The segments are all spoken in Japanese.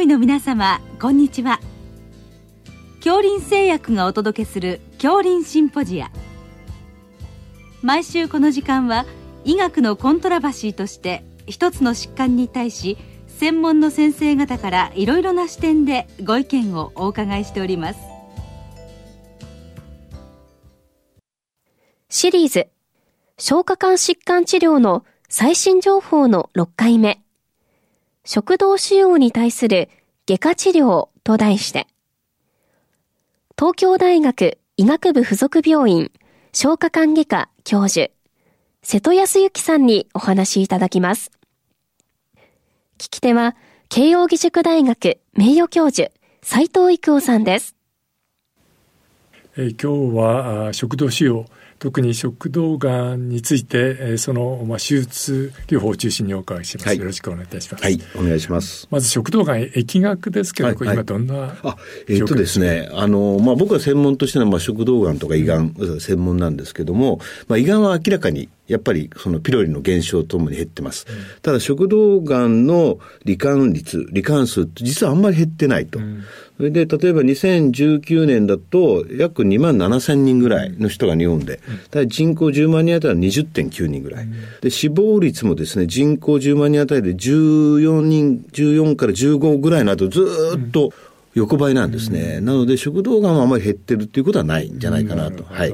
医の皆様こんにちは。恐林製薬がお届けする恐林シンポジア。毎週この時間は医学のコントラバシーとして一つの疾患に対し専門の先生方からいろいろな視点でご意見をお伺いしております。シリーズ消化管疾患治療の最新情報の6回目。食道腫瘍に対する外科治療と題して、東京大学医学部附属病院消化管外科教授、瀬戸康之さんにお話しいただきます。聞き手は、慶應義塾大学名誉教授、斉藤育夫さんです。え今日は食道腫瘍特に食道がんについて、その、まあ、手術療法を中心にお伺いします、はい、よろしくお願いいたします。はい、お願いします。まず食道がん疫学ですけど、はい、今どんなあ、えー、っとですね、あの、まあ、僕は専門としての、まあ、食道がんとか胃がん、専門なんですけども、まあ、胃がんは明らかにやっぱりそのピロリの減少ともに減ってます。うん、ただ食道がんの罹患率、罹患数って実はあんまり減ってないと。うん、それで、例えば2019年だと約2万7千人ぐらいの人が日本で、うん、人口10万人あたりは20.9人ぐらい。で、死亡率もですね、人口10万人あたりで14人、14から15ぐらいの後ずっと横ばいなんですね。なので食道がんはあまり減ってるっていうことはないんじゃないかなと。はい。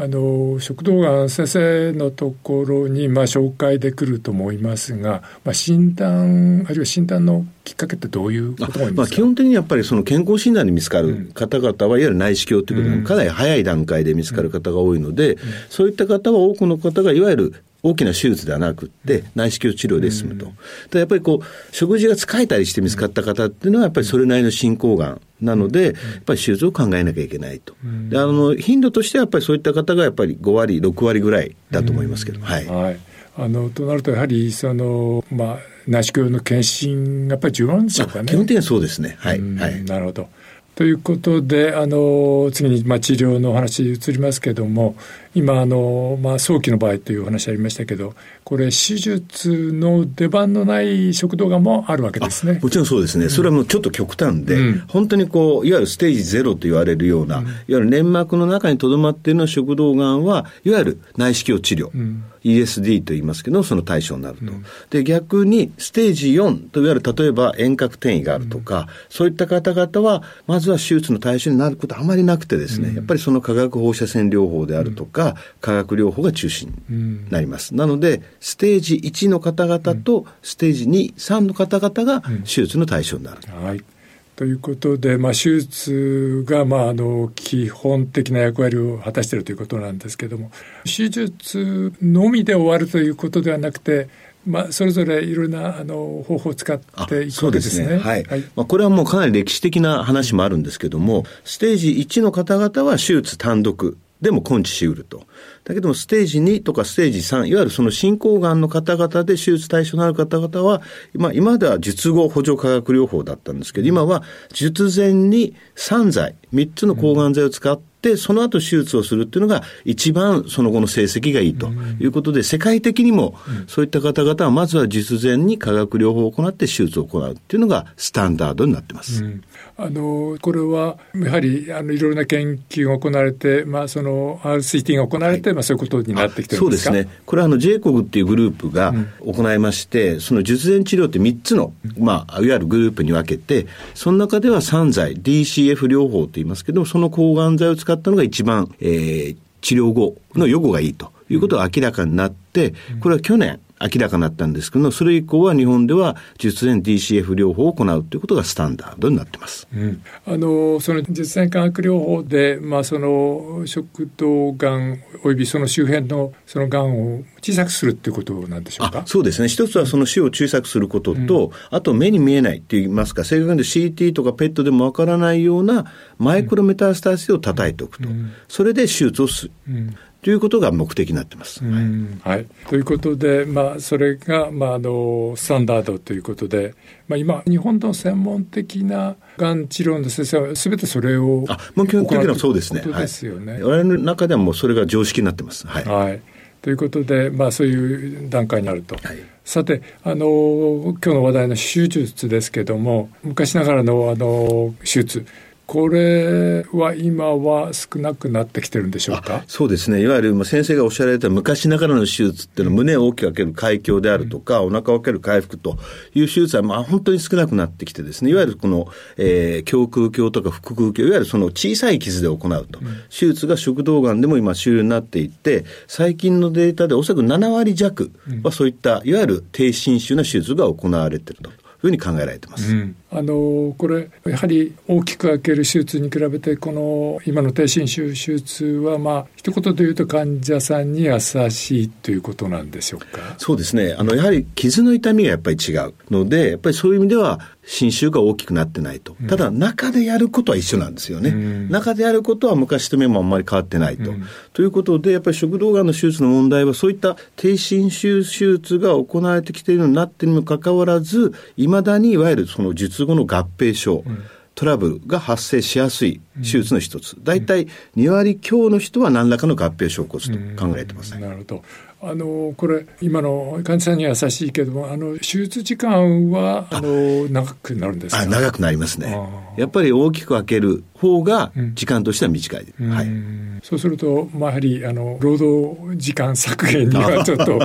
あの食道がん先生のところに、まあ、紹介で来ると思いますが、まあ、診断あるいは診断のきっかけってどういうことがまあ、基本的にやっぱりその健康診断で見つかる方々は、いわゆる内視鏡ということで、かなり早い段階で見つかる方が多いので、そういった方は多くの方がいわゆる大きな手術ではなくて、内視鏡治療で済むと。でやっぱりこう、食事が使えたりして見つかった方っていうのは、やっぱりそれなりの進行がんなので、やっぱり手術を考えなきゃいけないと。であの頻度としてはやっぱりそういった方がやっぱり5割、6割ぐらいだと思いますけど。はい、はいあのとなると、やはりその、まあ、内視鏡の検診がやっぱり重要なんでしょうかね。基本的にはそうですね。はい。はい、なるほど。ということで、あの、次に、まあ、治療のお話移りますけれども、今、あの、まあ、早期の場合というお話ありましたけど、これ、手術の出番のない食道がんもあるわけですね。もちろんそうですね。それはもうちょっと極端で、うん、本当にこう、いわゆるステージゼロと言われるような、うん、いわゆる粘膜の中にとどまっているの食道がんは、いわゆる内視鏡治療。うん ESD と言いますけど、その対象になると。うん、で、逆に、ステージ4といわゆる、例えば遠隔転移があるとか、うん、そういった方々は、まずは手術の対象になることはあまりなくてですね、うん、やっぱりその化学放射線療法であるとか、化学療法が中心になります。なので、ステージ1の方々と、ステージ2、3の方々が手術の対象になる。はい。ということで、まあ、手術が、まあ、あの基本的な役割を果たしているということなんですけども手術のみで終わるということではなくてまあ、それぞれいろんなあの方法を使っていくわけですね。すねはい。はい、まあ、これはもうかなり歴史的な話もあるんですけども、ステージ1の方々は手術単独でも根治しうると。だけども、ステージ2とかステージ3、いわゆるその進行がんの方々で手術対象のある方々は、まあ、今までは術後補助化学療法だったんですけど、今は術前に3剤、3つの抗がん剤を使って、その後手術をするっていうのが一番その後の成績がいいということで、世界的にもそういった方々はまずは術前に化学療法を行って手術を行うっていうのがスタンダードになってます。うん、あの、これはやはりあのいろいろな研究が行われて、まあその RCT が行われて、はい、まあそういうことになってきてるんですか？そうですね。これはあの j コグっていうグループが行いまして、うん、その術前治療って3つの、まあいわゆるグループに分けて、その中では3剤、DCF 療法と言いますけど、その抗がん剤を使ったのが一番、えー、治療後の予後がいいということが明らかになって、これは去年、明らかになったんですけど、それ以降は日本では術前 DCF 療法を行うということがスタンダードになってます。うん、あのその術前化学療法で、まあ、その食道がんおよびその周辺のそのがんを小さくするっていうことなんでしょうか？そうですね。一つはその死を小さくすることと、うん、あと目に見えないって言いますか、正確に CT とか PET でもわからないようなマイクロメタスタシスを叩いておくと。うん、それで手術をする。ということが目的になってます。はい、ということで、まあ、それが、まあ、あのスタンダードということで、まあ、今日本の専門的ながん治療の先生はすべてそれをあもう基本的にはそうですね。ですよね。はい、我々の中ではもうそれが常識になってます。はい。はい、ということで、まあ、そういう段階になると。はいさて、あの、今日の話題の手術ですけども、昔ながらの、あの、手術、これは今は少なくなってきてるんでしょうか？そうですね。いわゆる先生がおっしゃられた昔ながらの手術っていうのは胸を大きく開ける開胸であるとか、うん、お腹を開ける回復という手術はまあ本当に少なくなってきてですね、いわゆるこの、えー、胸腔鏡とか腹腔鏡、いわゆるその小さい傷で行うと、うん、手術が食道がんでも今主流になっていて、最近のデータでおそらく7割弱はそういった、いわゆる低侵襲な手術が行われていると。ふうに考えられてます。うん、あのこれやはり大きく開ける手術に比べてこの今の低侵襲手術はまあ一言で言うと患者さんに優しいということなんでしょうか？そうですね。あのやはり傷の痛みがやっぱり違うのでやっぱりそういう意味では侵襲が大きくなってないと。ただ、中でやることは一緒なんですよね。うん、中でやることは昔と目もあんまり変わってないと。うん、ということで、やっぱり食道がんの手術の問題は、そういった低侵襲手術が行われてきているようになっているにもかかわらず、いまだにいわゆるその術後の合併症、うん。トラブルが発生しやすい手術の一つ。大体2割強の人は何らかの合併症を起こすと考えてます、ね、なるほど。あのこれ今の患者さんには優しいけどもあの手術時間はあの長くなるんですか？あ長くなりますね。やっぱり大きく開ける方が時間としては短い、うん、はい、そうすると、まあ、やはりあの労働時間削減には ちょっと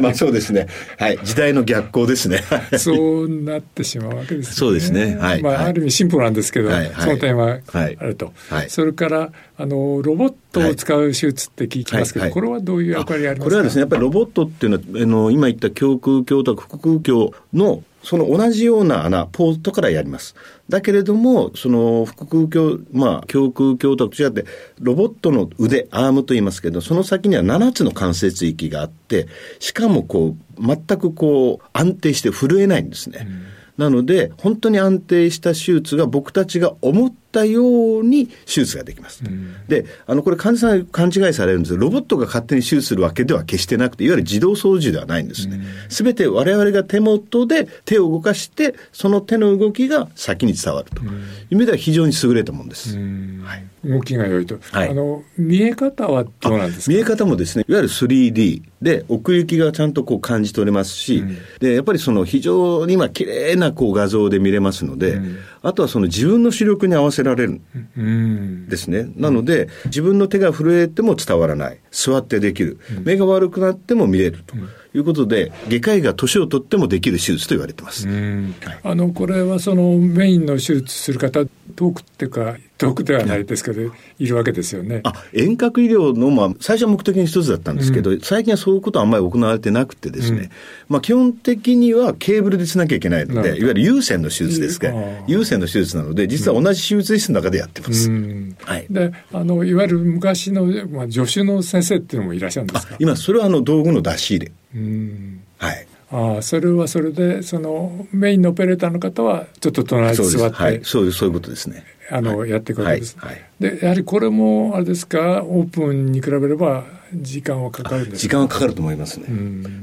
まあそうですね。はい。時代の逆行ですね。そうなってしまうわけですね。そうですね。はい、まあ、ある意味進歩なんですけど、はい、その点はあると、はい、それからあのロボットを使う手術って聞きますけど、はい。はい。はい、これはどういう役割ありますか？これはですねやっぱりロボットっていうのはあの今言った胸腔鏡とか腹腔鏡のその同じような穴、ポートからやります。だけれども、その腹腔鏡、まあ、胸腔鏡と違って、ロボットの腕、アームと言いますけど、その先には7つの関節域があって、しかもこう、全くこう、安定して震えないんですね。うんなので、本当に安定した手術が僕たちが思ったように手術ができます。うん、で、あの、これ患者さん勘違いされるんですロボットが勝手に手術するわけでは決してなくて、いわゆる自動操縦ではないんですね。すべ、うん、て我々が手元で手を動かして、その手の動きが先に伝わると。いう意味では非常に優れたものです。はい、動きが良いと。はい、あの、見え方はどうなんですか？見え方もですね、いわゆる 3D で奥行きがちゃんとこう感じ取れますし、うん、で、やっぱりその非常に今綺麗ななこう画像で見れますので、うん、あとはその自分の視力に合わせられるんですね。うん、なので、自分の手が震えても伝わらない。座ってできる。目が悪くなっても見れると。いうことで、外科医が年を取ってもできる手術と言われてます。はい、あの、これはそのメインの手術する方、遠くっていうか、遠くではないですけど、い。るわけですよね。あ、遠隔医療の、まあ、最初は目的の一つだったんですけど、うん、最近はそういうことはあんまり行われてなくてですね、うん、まあ、基本的にはケーブルでつなきゃいけないので、いわゆる有線の手術ですか。ら、有線の手術なので、実は同じ手術室の中でやってます。うん、はい。で、あの、いわゆる昔の、まあ、助手の先生っていうのもいらっしゃるんですか？今、それはあの、道具の出し入れ。うん。はい。ああそれはそれでそのメインのオペレーターの方はちょっと隣に座って、はい、そうそういうことですね。あの、はい、やっていくわけです、はい、でやはりこれもあれですか？オープンに比べれば時間はかかるんです時間はかかると思いますね。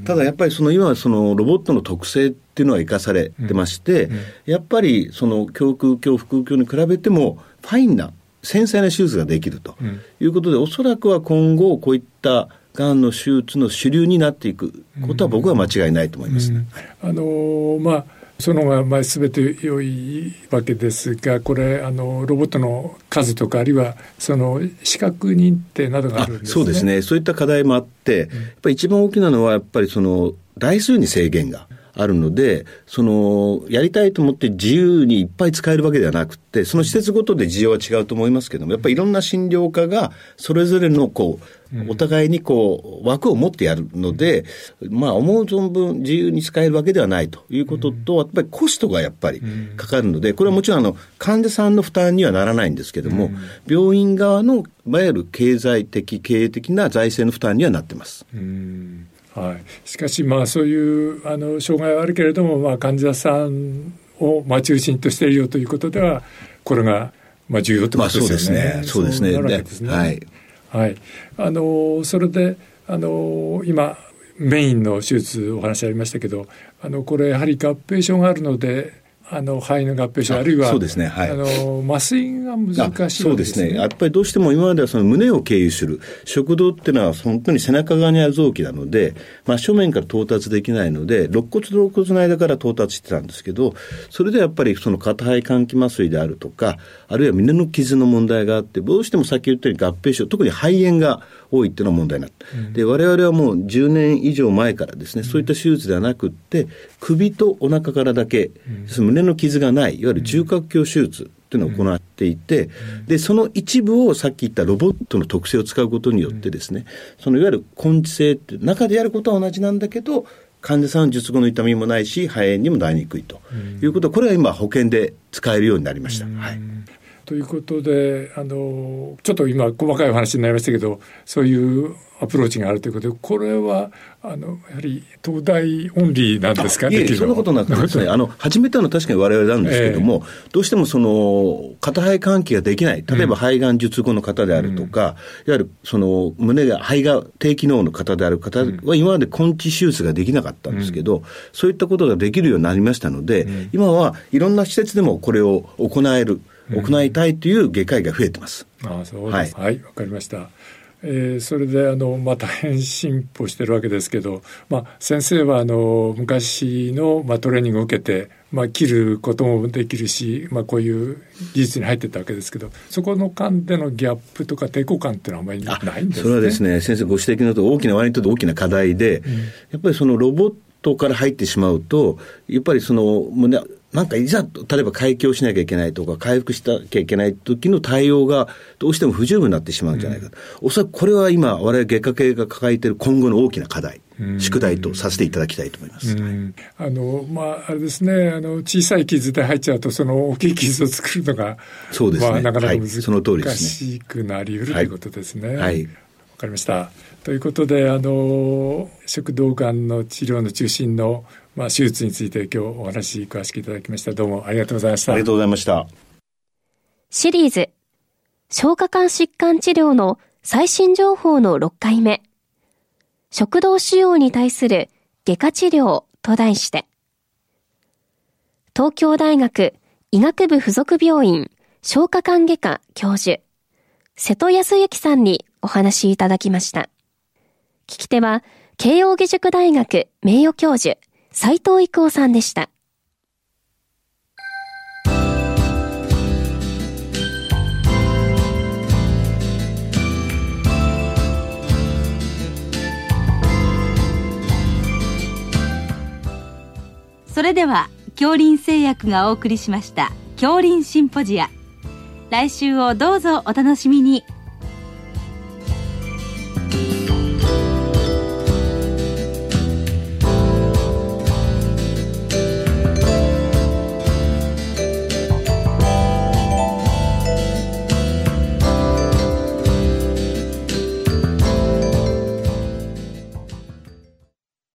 ただやっぱりその今そのロボットの特性っていうのは生かされてまして、うん。うん、やっぱりその胸腔鏡腹腔鏡に比べてもファインな繊細な手術ができるということで、うん、おそらくは今後こういったがんの手術の主流になっていくことは僕は間違いないと思います、ねうん、あのまあそのがまあ全て良いわけですが、これ、あのロボットの数とか、あるいはその資格認定などがあるんです、ね、そうですね、そういった課題もあって、やっぱり一番大きなのは、やっぱりその台数に制限が。あるので、その、やりたいと思って自由にいっぱい使えるわけではなくて、その施設ごとで事情は違うと思いますけども、やっぱりいろんな診療科が、それぞれのこう、お互いにこう、枠を持ってやるので、まあ、思う存分自由に使えるわけではないということと、やっぱりコストがやっぱりかかるので、これはもちろんあの、患者さんの負担にはならないんですけども、病院側の、いわゆる経済的、経営的な財政の負担にはなってます。うんはい、しかし、まあ、そういうあの障害はあるけれども、まあ、患者さんを、まあ、中心としているよということでは、これが、まあ、重要ということですね。そうですね。そうですね。はい。はい。あの、それで、あの、今、メインの手術お話ありましたけど、あの、これやはり合併症があるので、あの肺の合併症あるいはそうですね、はい、あの麻酔が難しい、ね、そうですね。やっぱりどうしても今まではその胸を経由する。食道っていうのは本当に背中側にある臓器なので、まあ、正面から到達できないので肋骨と肋骨の間から到達してたんですけどそれでやっぱりその片肺換気麻酔であるとかあるいは胸の傷の問題があってどうしてもさっき言ったように合併症特に肺炎が多いっていうのは問題になった、うん、で我々はもう10年以上前からですね、そういった手術ではなくって首とお腹からだけ、うん、胸の傷がないいわゆる中核鏡手術っていうのを行っていて、でその一部をさっき言ったロボットの特性を使うことによってですね、そのいわゆる根治性って中でやることは同じなんだけど患者さん術後の痛みもないし肺炎にもなりにくいということこれは今保険で使えるようになりました。はいということであのちょっと今細かいお話になりましたけどそういうアプローチがあるということでこれはあのやはり東大オンリーなんですか？いえそんなことなくてですね。あの始めたのは確かに我々なんですけれども、えー、どうしてもその片肺換気ができない。例えば肺がん術後の方であるとか、うん、いわゆるその胸が肺が低機能の方である方は今まで根治手術ができなかったんですけど、うん、そういったことができるようになりましたので、うん、今はいろんな施設でもこれを行える行いたいという外科医が増えてます。ああそうです。はい、わ、はい、かりました。えー、それであの、まあ、大変進歩してるわけですけど、まあ、先生はあの昔の、まあ、トレーニングを受けて、まあ、切ることもできるし、まあ、こういう技術に入ってたわけですけどそこの間でのギャップとか抵抗感っていうのはあまりないんですね。それはですね先生ご指摘のと大きな割にとって大きな課題で、うん、やっぱりそのロボットから入ってしまうとやっぱりその胸なんかいざ、例えば開胸しなきゃいけないとか、回復しなきゃいけない時の対応がどうしても不十分になってしまうんじゃないかと。うん、おそらくこれは今、我々外科系が抱えている今後の大きな課題。宿題とさせていただきたいと思います。あの、まあ、あれですね、あの、小さい傷で入っちゃうと、その大きい傷を作るのが、そうですね。まあ、なかなか難しくなりうる、ということですね。はい。わ、かりました。ということで、あの、食道がんの治療の中心のまあ、手術について今日お話詳しくいただきました。どうもありがとうございました。ありがとうございました。シリーズ、消化管疾患治療の最新情報の6回目、食道腫瘍に対する外科治療と題して、東京大学医学部附属病院消化管外科教授、瀬戸康之さんにお話いただきました。聞き手は、慶應義塾大学名誉教授、斉藤育夫さんでした。それでは恐林製薬がお送りしました恐林シンポジア来週をどうぞお楽しみに